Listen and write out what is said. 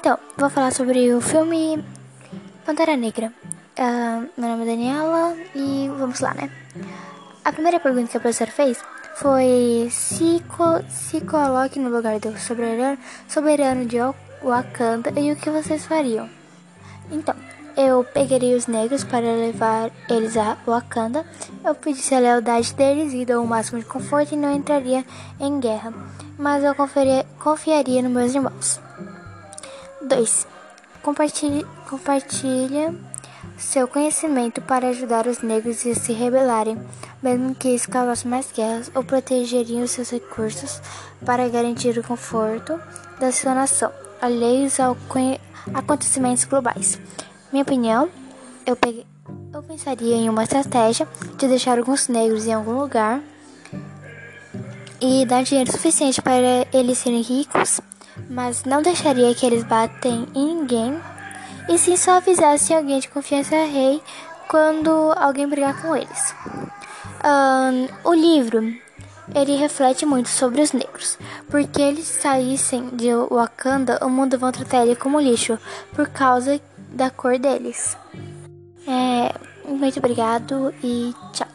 Então, vou falar sobre o filme Pantera Negra. Uh, meu nome é Daniela e vamos lá, né? A primeira pergunta que a professora fez foi se, co se coloque no lugar do soberano, soberano de Wakanda e o que vocês fariam. Então, eu pegaria os negros para levar eles a Wakanda. Eu pedisse a lealdade deles e dou o máximo de conforto e não entraria em guerra. Mas eu confiaria, confiaria nos meus irmãos. 2. Compartilhe, compartilha seu conhecimento para ajudar os negros a se rebelarem, mesmo que isso causasse mais guerras, ou protegeriam seus recursos para garantir o conforto da sua nação, alheios aos acontecimentos globais. Minha opinião, eu, peguei, eu pensaria em uma estratégia de deixar alguns negros em algum lugar e dar dinheiro suficiente para eles serem ricos mas não deixaria que eles batem em ninguém, e sim só avisassem alguém de confiança rei quando alguém brigar com eles. Um, o livro ele reflete muito sobre os negros, porque eles saíssem de Wakanda, o mundo vão tratar ele como lixo por causa da cor deles. É, muito obrigado e tchau.